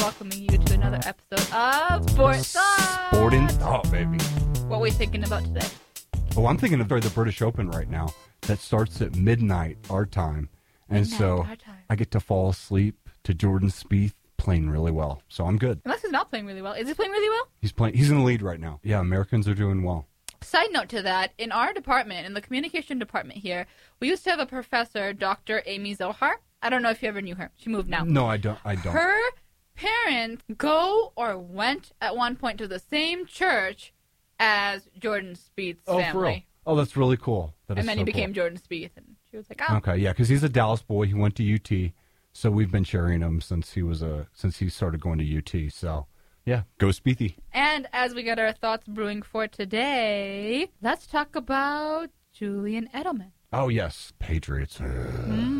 welcoming you to another episode of Sports Thoughts. Sporting thought, baby. What are we thinking about today? Oh, I'm thinking of the British Open right now. That starts at midnight our time, and Midnight so time. I get to fall asleep to Jordan Spieth playing really well. So I'm good. Unless he's not playing really well. Is he playing really well? He's playing. He's in the lead right now. Yeah, Americans are doing well. Side note to that, in our department, in the communication department here, we used to have a professor, Dr. Amy Zohar. I don't know if you ever knew her. She moved now. No, I don't. I don't. Her parents go or went at one point to the same church as Jordan Spieth's oh, family. for real? Oh, that's really cool. That is And then so he became cool. Jordan Spieth, and she was like, "Oh, Okay, yeah, because he's a Dallas boy. He went to UT, so we've been cheering him since he was a since he started going to UT. So yeah, go Spiethy. And as we get our thoughts brewing for today, let's talk about Julian Edelman. Oh yes, Patriots. Mm.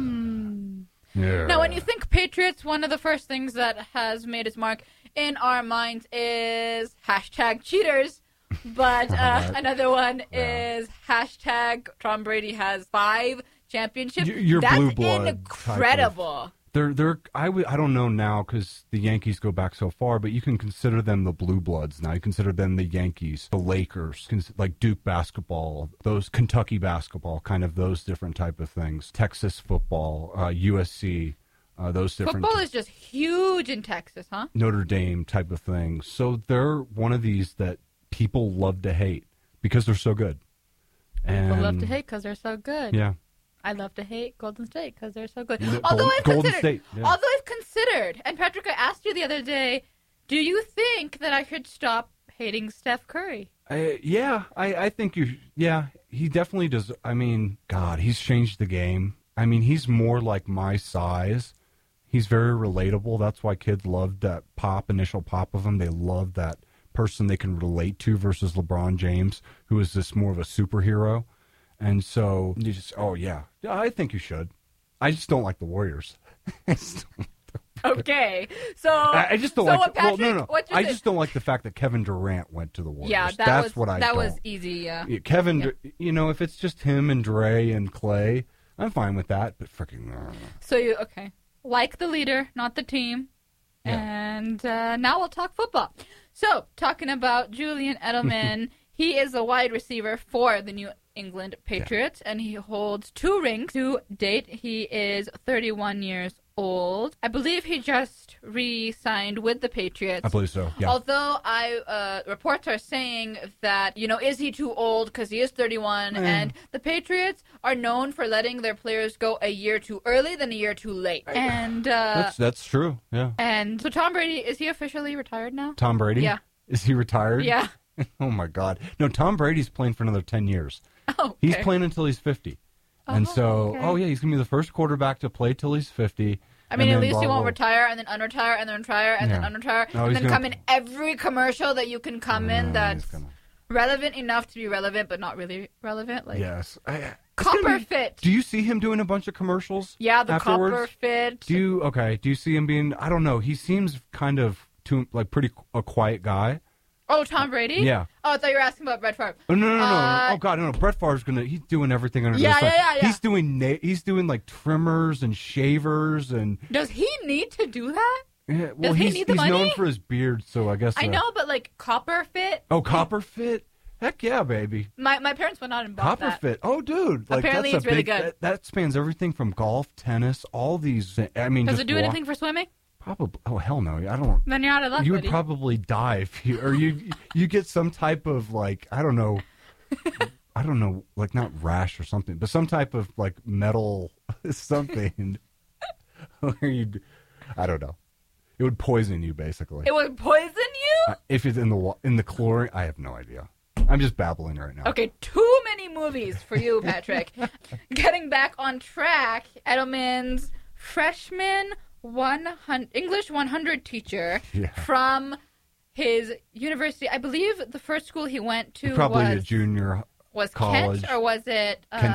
Yeah. Now, when you think Patriots, one of the first things that has made its mark in our minds is hashtag cheaters. But uh, Right. another one Yeah. is hashtag Tom Brady has five championships. Y- your That's blue blood incredible. They're they're I I don't know now because the Yankees go back so far, but you can consider them the Blue Bloods now. You consider them the Yankees, the Lakers, like Duke basketball, those Kentucky basketball, kind of those different type of things. Texas football, uh, USC, uh, those different Football is just huge in Texas, huh? Notre Dame type of thing. So they're one of these that people love to hate because they're so good. And People love to hate because they're so good. Yeah, I love to hate Golden State because they're so good. Although I've Golden considered, yeah. although I've considered, and Patrick, I asked you the other day, do you think that I should stop hating Steph Curry? I, yeah, I, I think you. Yeah, he definitely does. I mean, God, he's changed the game. I mean, he's more like my size. He's very relatable. That's why kids love that pop, initial pop of him. They love that person they can relate to versus LeBron James, who is this more of a superhero. And so you just, oh yeah, yeah, I think you should. I just don't like the Warriors. I just don't- Okay, so I I just don't so like. what, the- well, no, no, What I think? just don't like the fact that Kevin Durant went to the Warriors. yeah, that That's was what I that don't. was easy. Yeah. Yeah, Kevin, Yeah. you know, if it's just him and Dre and Clay, I'm fine with that. But freaking, uh, So you okay? Like the leader, not the team. Yeah. And uh, now we'll talk football. So talking about Julian Edelman, he is a wide receiver for the New England Patriots, and he holds two rings to date. He is 31 years old. I believe he just re-signed with the Patriots. I believe so. Yeah, Although I uh, reports are saying that you know is he too old because he is 31 Eh. and the Patriots are known for letting their players go a year too early than a year too late. And uh, that's that's true. Yeah, and so Tom Brady is he officially retired now? Tom Brady. Yeah. is he retired? Yeah. oh my God, no. Tom Brady's playing for another ten years. Oh, He's playing until he's fifty. And Oh, so, okay. oh yeah, he's gonna be the first quarterback to play till he's fifty. I mean, at least blah, he won't blah. retire and then unretire and then retire and Yeah. then unretire No, and then gonna- come in every commercial that you can come in Mm, that's gonna- relevant enough to be relevant but not really relevant. Like yes. I, Copper be- Fit. Do you see him doing a bunch of commercials? yeah, the afterwards? copper fit. Do you okay? Do you see him being? I don't know. He seems kind of too like pretty a quiet guy. Oh, Tom Brady? Yeah. Oh, I thought you were asking about Brett Favre. Oh no no no! Uh, oh god no! no. Brett Favre's gonna. He's doing everything under Yeah, the sun. yeah, yeah, yeah. He's doing na- he's doing like trimmers and shavers and Does he need to do that? yeah, well Does he he's need the he's known for his beard, so I guess. I uh, know, but like copper fit. Oh, copper fit. Heck yeah, baby. My my parents went out and bought Copper that. fit. Oh, dude. Like, Apparently that's it's a really big, good. That, that spans everything from golf, tennis, all these. I mean, Does it do walk- anything for swimming? Probably. Oh hell no! I don't. Then you're out of luck. you would buddy. probably die if you or you you get some type of like I don't know I don't know like not rash or something but some type of like metal something where you I don't know it would poison you basically It would poison you. Uh, if it's in the in the chlorine I have no idea I'm just babbling right now Okay, too many movies for you, Patrick. Getting back on track, Edelman's freshman 100 English 100 teacher Yeah. from his university. I believe the first school he went to probably was a junior was college. Kent or was it um,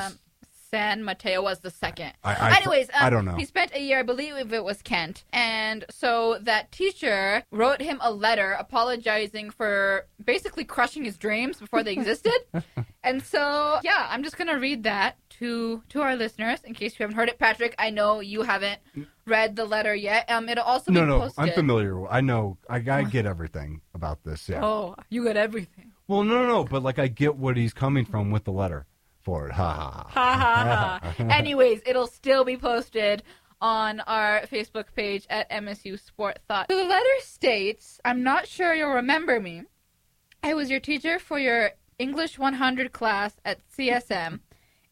San Mateo was the second. I- I- Anyways, um, I don't know. He spent a year, I believe it was Kent, and so that teacher wrote him a letter apologizing for basically crushing his dreams before they existed. and so, yeah, I'm just gonna read that to to our listeners in case you haven't heard it. Patrick, I know you haven't read the letter yet. Um, it'll also No, be no, posted. I'm familiar. I know. I, I get everything about this. Yeah. Oh, you got everything. Well, no, no, no. But like, I get what he's coming from with the letter for it. Ha ha. ha. Ha ha ha. Anyways, it'll still be posted on our Facebook page at MSU Sport Thought. So the letter states, I'm not sure you'll remember me. I was your teacher for your English 100 class at CSM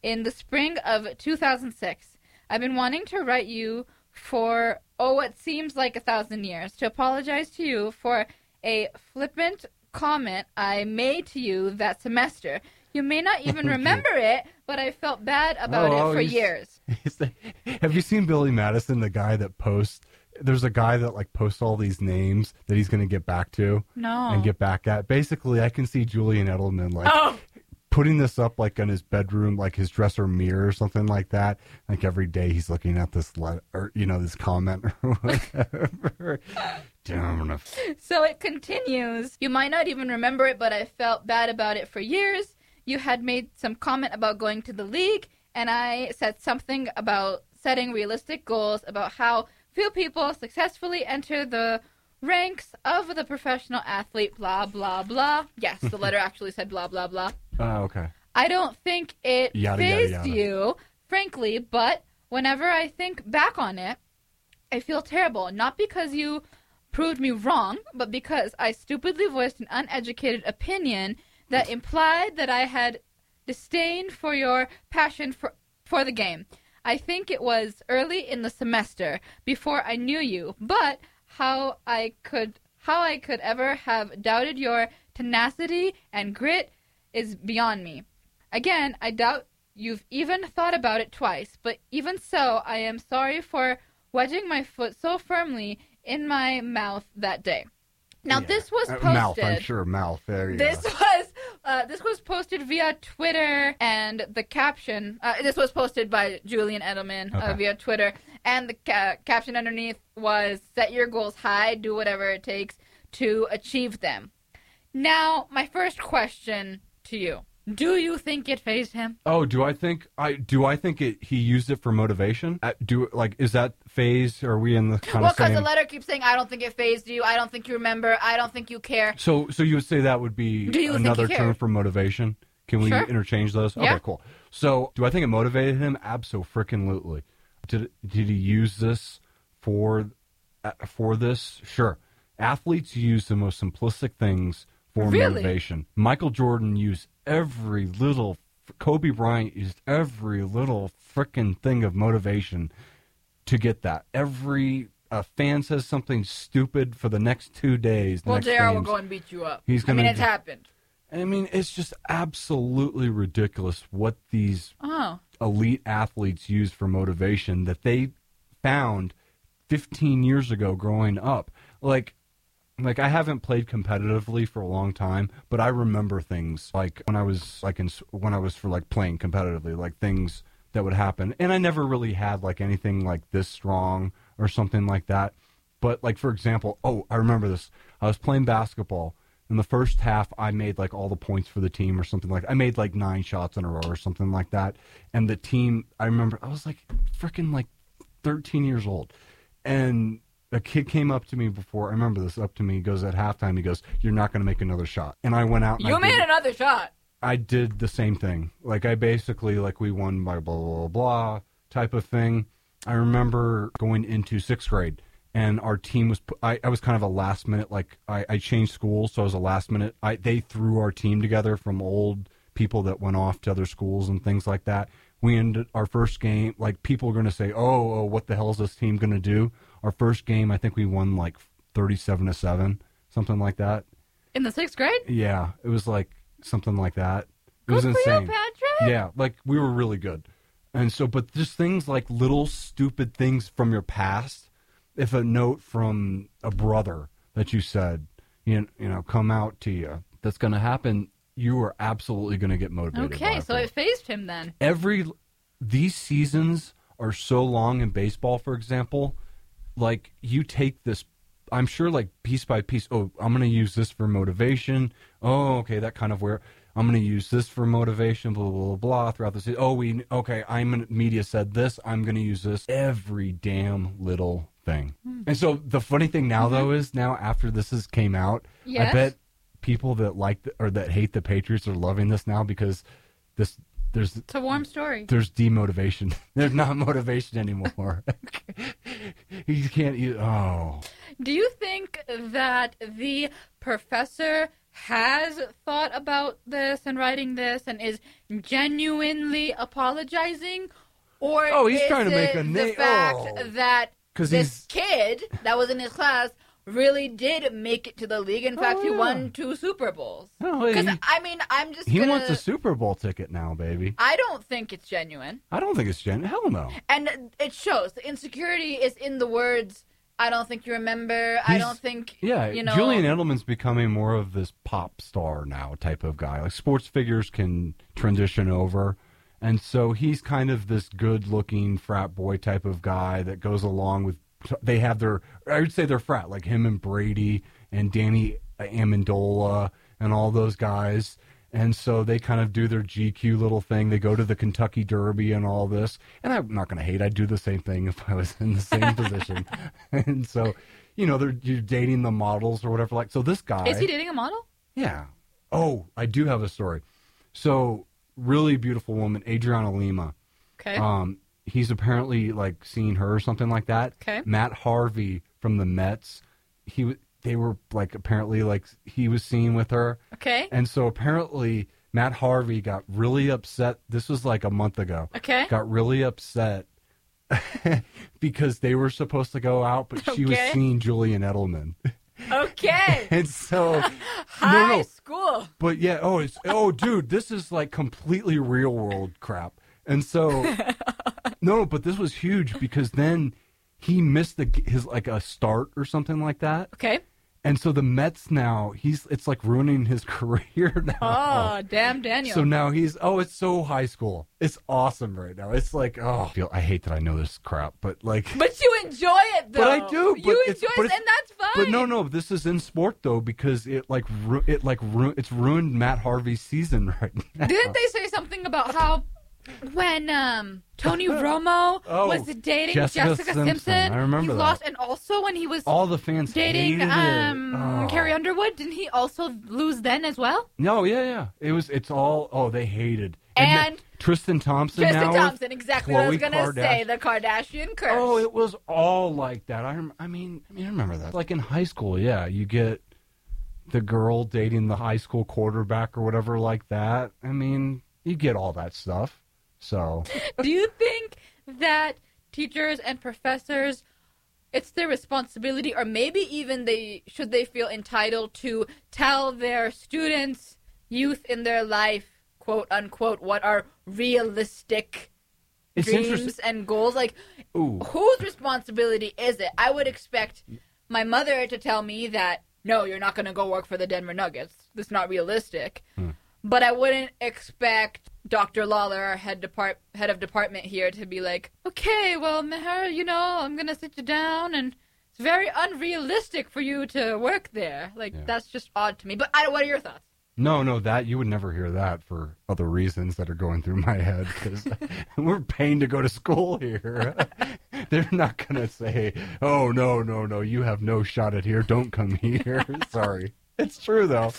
in the spring of 2006. I've been wanting to write you for, oh, what seems like a thousand years, to apologize to you for a flippant comment I made to you that semester. You may not even remember it, but I felt bad about Oh, it for he's- years. He's the- Have you seen Billy Madison, the guy that posts? There's a guy that like posts all these names that he's going to get back to No. and get back at. Basically, I can see Julian Edelman like Oh, putting this up like in his bedroom, like his dresser mirror or something like that. Like every day he's looking at this letter, or you know, this comment or whatever. Damn. So it continues. You might not even remember it, but I felt bad about it for years. You had made some comment about going to the league, and I said something about setting realistic goals about how few people successfully enter the ranks of the professional athlete, blah, blah, blah. Yes, the letter actually said blah, blah, blah. Oh, okay. I don't think it Yada, yada, fazed yada. you, frankly, but whenever I think back on it, I feel terrible. Not because you proved me wrong, but because I stupidly voiced an uneducated opinion that implied that I had disdain for your passion for, for the game. I think it was early in the semester, before I knew you, but how I could how I could ever have doubted your tenacity and grit is beyond me. Again, I doubt you've even thought about it twice, but even so, I am sorry for wedging my foot so firmly in my mouth that day. Now, Yeah. this was Uh, posted. mouth. I'm sure mouth. There you This go. was uh, this was posted via Twitter, and the caption. Uh, this was posted by Julian Edelman uh, Okay. via Twitter, and the ca- caption underneath was "Set your goals high, do whatever it takes to achieve them." Now, my first question to you: Do you think it fazed him? Oh, do I think I do? I think it. He used it for motivation. Uh, do like is that phase? Are we in the kind Well, because the letter keeps saying, "I don't think it fazed you. I don't think you remember. I don't think you care." so, so you would say that would be Do you another term cared? for motivation? Can we Sure. interchange those? Yeah. Okay, cool. So, do I think it motivated him? Absolutely. Did did he use this for uh, for this? Sure. Athletes use the most simplistic things for Really? motivation. Michael Jordan used every little. Kobe Bryant used every little frickin' thing of motivation to get that. Every uh, fan says something stupid for the next two days. Well, JR will games. go and beat you up. He's gonna, I mean, it's happened. I mean, it's just absolutely ridiculous what these Oh, elite athletes use for motivation that they found 15 years ago growing up. Like, like I haven't played competitively for a long time, but I remember things like when I was like in when I was for like playing competitively, like things that would happen, and I never really had like anything like this strong or something like that. But like for example, oh, I remember this. I was playing basketball. In the first half, I made like all the points for the team or something like. I made like nine shots in a row or something like that. And the team, I remember, I was like freaking like 13 years old, and a kid came up to me before. I remember this up to me. He goes at halftime. He goes, "You're not going to make another shot." And I went out. And you I made did- another shot. I did the same thing. Like I basically like we won by blah blah blah, blah type of thing. I remember going into sixth grade and our team was I, I was kind of a last minute like I, I changed schools so I was a last minute I they threw our team together from old people that went off to other schools and things like that. We ended our first game like people are going to say oh, oh what the hell is this team going to do? Our first game I think we won like thirty seven to seven something like that. In the sixth grade? Yeah, it was like something like that. It Good was insane. you, Patrick. Yeah, like we were really good. And so, but just things like little stupid things from your past. If a note from a brother that you said, you know, you know come out to you, that's going to happen. You are absolutely going to get motivated. Okay, so it fazed him then. every these seasons are so long in baseball. For example, like you take this I'm sure like piece by piece, oh, I'm going to use this for motivation. Oh, okay, that kind of where I'm going to use this for motivation, blah, blah, blah, blah, throughout the season. Oh, we, okay, I'm in, media said this. I'm going to use this. Every damn little thing. Hmm. And so the funny thing now, though, is now after this has came out, I bet people that like the, or that hate the Patriots are loving this now because this, there's, It's a warm story. there's demotivation. There's not motivation anymore. you can't, you, oh. Do you think that the professor has thought about this and writing this and is genuinely apologizing? Or Oh, he's is trying to make a the fact oh. that this kid that was in his class really did make it to the league? In oh, fact, he Oh, yeah. won two Super Bowls. Oh, Because he- I mean, I'm just He gonna. wants a Super Bowl ticket now, baby. I don't think it's genuine. I don't think it's genuine. Hell no. And it shows. The insecurity is in the words. I don't think you remember. I don't think. Yeah, you know. Julian Edelman's becoming more of this pop star now type of guy. Like sports figures can transition over. And so he's kind of this good looking frat boy type of guy that goes along with they have their I would say they're frat, like him and Brady and Danny Amendola and all those guys. And so they kind of do their GQ little thing. They go to the Kentucky Derby and all this. And I'm not going to hate. I'd do the same thing if I was in the same position. And so, you know, they're you're dating the models or whatever. Like, so this guy. Is he dating a model? Yeah. Oh, I do have a story. So, really beautiful woman, Adriana Lima. Okay. Um, he's apparently like seeing her or something like that. Okay. Matt Harvey from the Mets. He they were like apparently like he was seen with her, okay. and so apparently Matt Harvey got really upset. This was like a month ago. Okay. Got really upset because they were supposed to go out, but she was seeing Julian Edelman, Okay. and so High no. school. but yeah, oh, it's oh, dude, this is like completely real world crap. And so, no, but this was huge because then he missed the his like a start or something like that, Okay. and so the Mets now he's it's like ruining his career now. Oh, damn Daniel. So now he's oh, it's so high school. It's awesome right now. It's like oh, I, feel, I hate that I know this crap, but like, but you enjoy it though. But I do, but you it's- enjoy it, and that's fine. but no, no, this is in sport though because it like ru- it like ru- it's ruined Matt Harvey's season right now. Didn't they say something about how when um Tony Romo Oh, was dating Jessica Jessica, Simpson. Simpson, I remember he that. lost, and also when he was All the fans dating hated um it. Oh. Carrie Underwood, didn't he also lose then as well? No, yeah, yeah. It was. It's all. Oh, they hated. And- then Tristan Thompson. Tristan now Thompson, exactly what I was gonna say. The Kardashian curse. Oh, it was all like that. I. rem- I mean, I mean, I remember that. Like in high school, yeah, you get the girl dating the high school quarterback or whatever like that. I mean, you get all that stuff. So. Do you think that teachers and professors it's their responsibility or maybe even they should they feel entitled to tell their students youth in their life quote unquote what are realistic it's dreams and goals? Like Ooh, whose responsibility is it? I would expect my mother to tell me that no you're not going to go work for the denver nuggets. That's not realistic. Hmm. but i wouldn't expect dr lawler our head depart head of department here to be like okay well meher you know i'm going to sit you down and it's very unrealistic for you to work there like Yeah. that's just odd to me but I, what are your thoughts No, no, that you would never hear that for other reasons that are going through my head because we're paying to go to school here. They're not gonna say, "Oh no, no, no, you have no shot at here. Don't come here." Sorry, it's true though.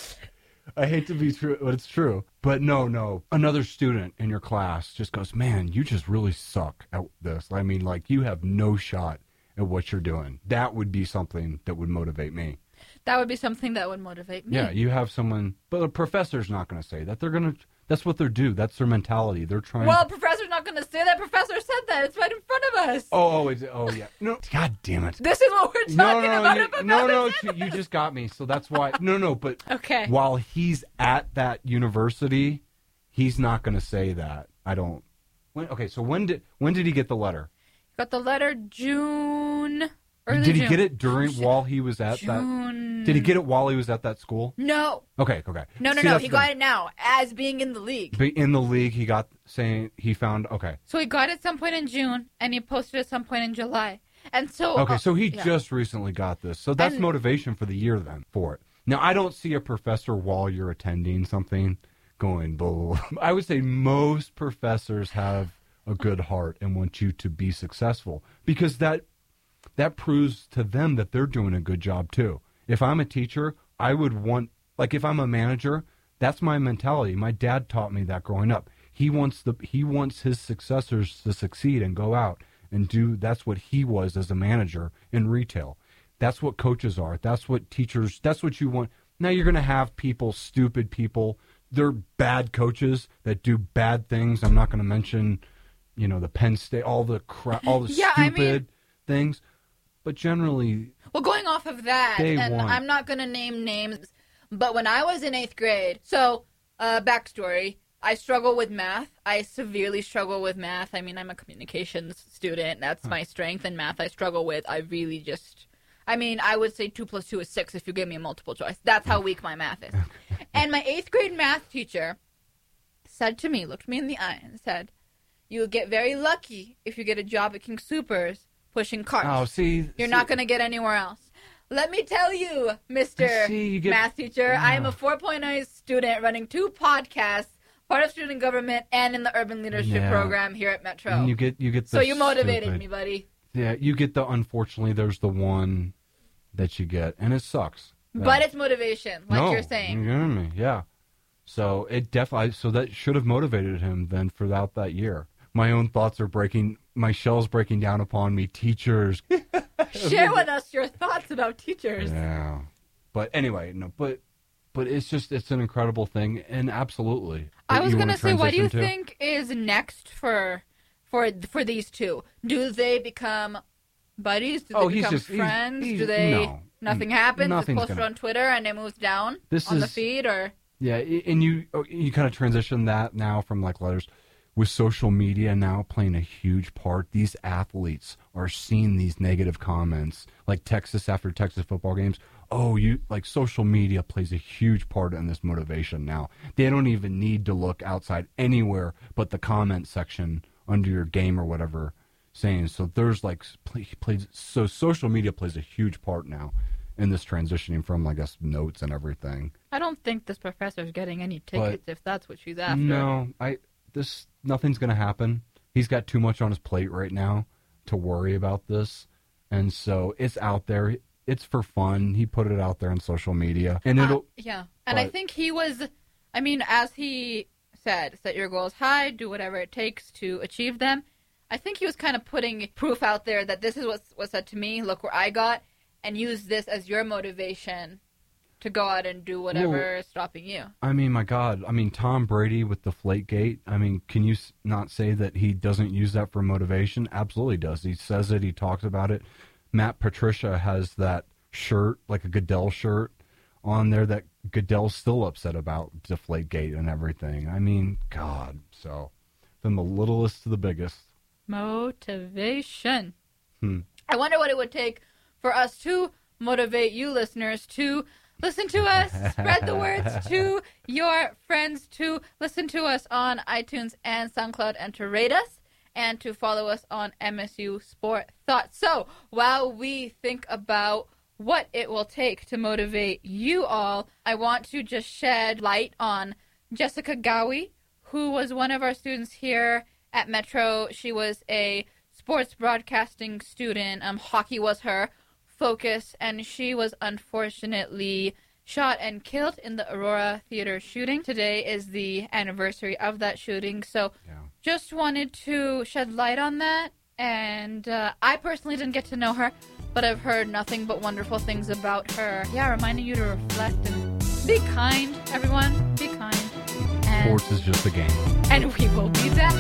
I hate to be true, but it's true. But no, no, another student in your class just goes, "Man, you just really suck at this." I mean, like you have no shot at what you're doing. That would be something that would motivate me. that would be something that would motivate me Yeah, you have someone, but a professor's not going to say that. They're going to. That's what they're do. That's their mentality. They're trying. well professor's not going to say that professor said that it's right in front of us oh, oh, it's, oh, yeah. No, God damn it. This is what we're No, talking no, about. you, a no, no. You, you just got me. So that's why. No, no. But Okay. while he's at that university, he's not going to say that. I don't. When, okay, so when did when did he get the letter? Got the letter June. Early did he June. get it during while he was at that? Did he get it while he was at that school? No. Okay, okay. No, no, See, no. He got it now as being in the league. But in the league. He got saying he found okay. So he got it some point in June and he posted at some point in July. And so Okay, uh, so he yeah. just recently got this. So that's And- motivation for the year then for it. Now I don't see a professor while you're attending something going, blah, blah, blah. I would say most professors have a good heart and want you to be successful because that that proves to them that they're doing a good job too. If I'm a teacher, I would want like if I'm a manager, that's my mentality. My dad taught me that growing up. He wants the he wants his successors to succeed and go out and do that's what he was as a manager in retail. That's what coaches are. That's what teachers that's what you want. Now you're going to have people, stupid people. They're bad coaches that do bad things. I'm not going to mention, you know, the Penn State, all the crap, all the Yeah, I stupid mean- things. But generally, Well, going off of that, Day and one. I'm not going to name names, but when I was in eighth grade, so uh, backstory, I struggle with math. I severely struggle with math. I mean, I'm a communications student. That's my strength. And math, I struggle with. I really just, I mean, I would say two plus two is six if you give me a multiple choice. That's how weak my math is. and my eighth grade math teacher said to me, looked me in the eye, and said, "You'll get very lucky if you get a job at King Soopers pushing carts." oh, see, You're see- not going to get anywhere else. Let me tell you, Mr. You get- Math teacher, I am a Ah. 4.0 student running two podcasts, part of student government and in the urban leadership Yeah. program here at Metro. And you get you get the so you motivated stupid- me, buddy. Yeah, you get the unfortunately there's the one that you get and it sucks. But it's motivation, like no, you're saying. You know me, yeah. So it definitely so that should have motivated him then throughout that year. My own thoughts are breaking my shell's breaking down upon me. Teachers. Share with us your thoughts about teachers. Yeah. But anyway, no, but but it's just it's an incredible thing and absolutely. I was gonna say, what do you to? think is next for for for these two? Do they become buddies? Do they Oh, he's become just- friends? he's- do they? no. Nothing happens. Nothing's it's posted gonna- on Twitter and it moves down This on the feed, or Yeah, and you oh, you kind of transition that now from like letters with social media now playing a huge part. These athletes are seeing these negative comments, like Texas after Texas football games. Oh, you like social media plays a huge part in this motivation now. They don't even need to look outside anywhere but the comment section under your game or whatever saying. So there's like plays so social media plays a huge part now in this transitioning from I guess notes and everything. I don't think this professor's getting any tickets if that's what she's after. No, I this nothing's gonna happen. He's got too much on his plate right now to worry about this, and so it's out there. It's for fun. He put it out there on social media, and Uh, it'll. yeah, and I think he was. I mean, as he said, set your goals high, do whatever it takes to achieve them. I think he was kind of putting proof out there that this is what was said to me. Look where I got, and use this as your motivation to go out and do whatever is stopping you. I mean, my God. I mean, Tom Brady with the Flake Gate. I mean, can you not say that he doesn't use that for motivation? Absolutely does. He says it. He talks about it. Matt Patricia has that shirt, like a Goodell shirt, on there that Goodell's still upset about Deflate Gate and everything. I mean, God. So, from the littlest to the biggest. Motivation. Hmm. I wonder what it would take for us to motivate you listeners to listen to us, spread the words to your friends, to listen to us on iTunes and SoundCloud, and to rate us, and to follow us on MSU Sport Thoughts. So while we think about what it will take to motivate you all, I want to just shed light on Jessica Ghawi, who was one of our students here at Metro. She was a sports broadcasting student. Um, hockey was her focus, and she was unfortunately shot and killed in the Aurora Theater shooting. Today is the anniversary of that shooting, so Yeah. just wanted to shed light on that. And uh, I personally didn't get to know her, but I've heard nothing but wonderful things about her. Yeah, reminding you to reflect and be kind, everyone. Be kind. And, Sports is just a game. and we will be back.